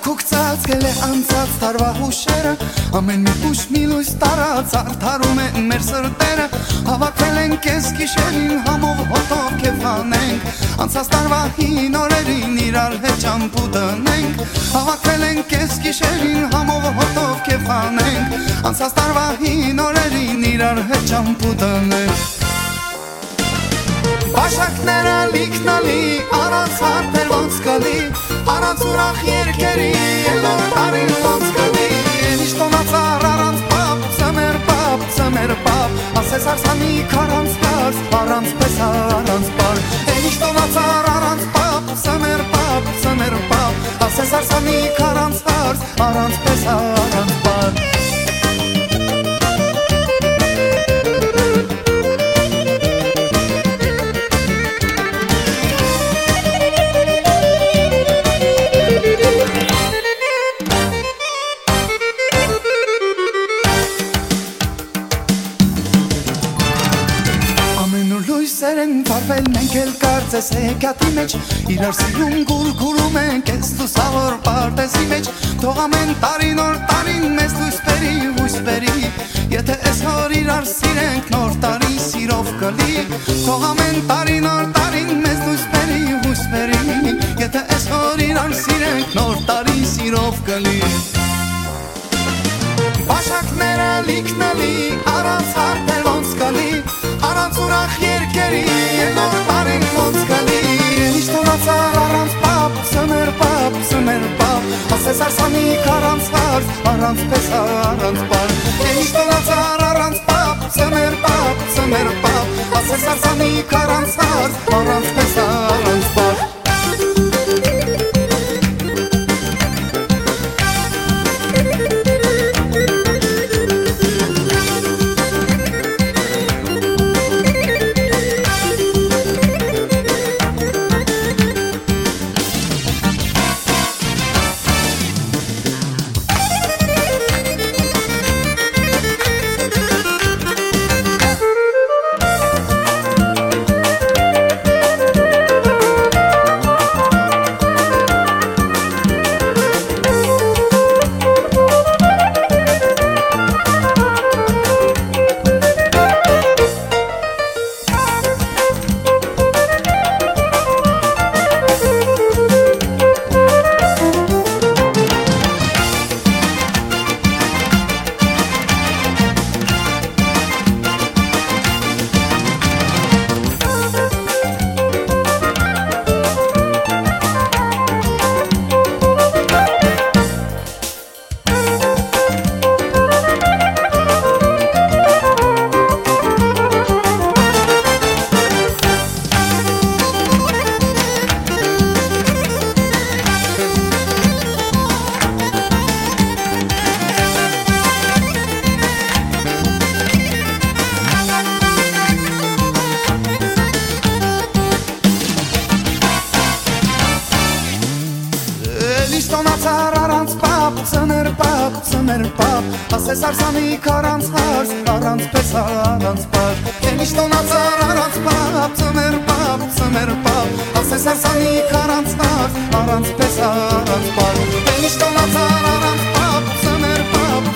Անցկել է անցած տարվա հուշերը Ամեն մի հուշ մի լույս տարած Արդարում է մեր սրտերը Հավաքվել ենք ես գիշերին Համով հոտով կեվ հանենք Անցած տարվա հին օրերին Իրար հետ ճամպու դնենք Հավաքվել ենք ես գիշերին Համով հոտով կեվ հանենք Անցած տարվա հին օրերին Իրար հետ ճամպու դնենք Բաշակները լիքնալի, առանց հարդեր ոնց կլի, առանց ուրախ երկերի, ելոր տարին ոնց կլի, նիշտոնացար առանց պապ, ծմեր պապ, ծմեր պապ, ասես արսանի քարանց տաս, առանց պես առանց պար, լույսեր են վարվել մենք էլ կարծես հեքիաթի մեջ իրար սիրում գուրգուրում ենք ես լուսավոր պարտեզի մեջ թող ամեն տարի նոր տարին մեզ լույս բերի հույս բերի եթե այս հոր իրար սիրենք նոր տարի սիրով կլի թող ամեն տարի նոր տարին մեզ լույս բերի հույս բերի եթե այս հոր իրար սիրենք նոր տարի սիրով կլի Բաշակները լիքնալի առանց հարդեր ոնց կլի պապ Ասես արսանի կարանց հարց, առանց պես առանց պար Իշտոնացար առանց պապ, սմեր պապ, սմեր պապ Ասես արսանի կարանց հարց, առանց պես առանց ծներ պապ, ծներ պապ, ասես արսանի կարանց հարս, առանց պես առանց պար, են իշ տոնացար առանց պապ, ծներ պապ, ծներ պապ, ասես արսանի կարանց հարս, առանց պես առանց պար, են իշ տոնացար առանց պապ, ծներ պապ,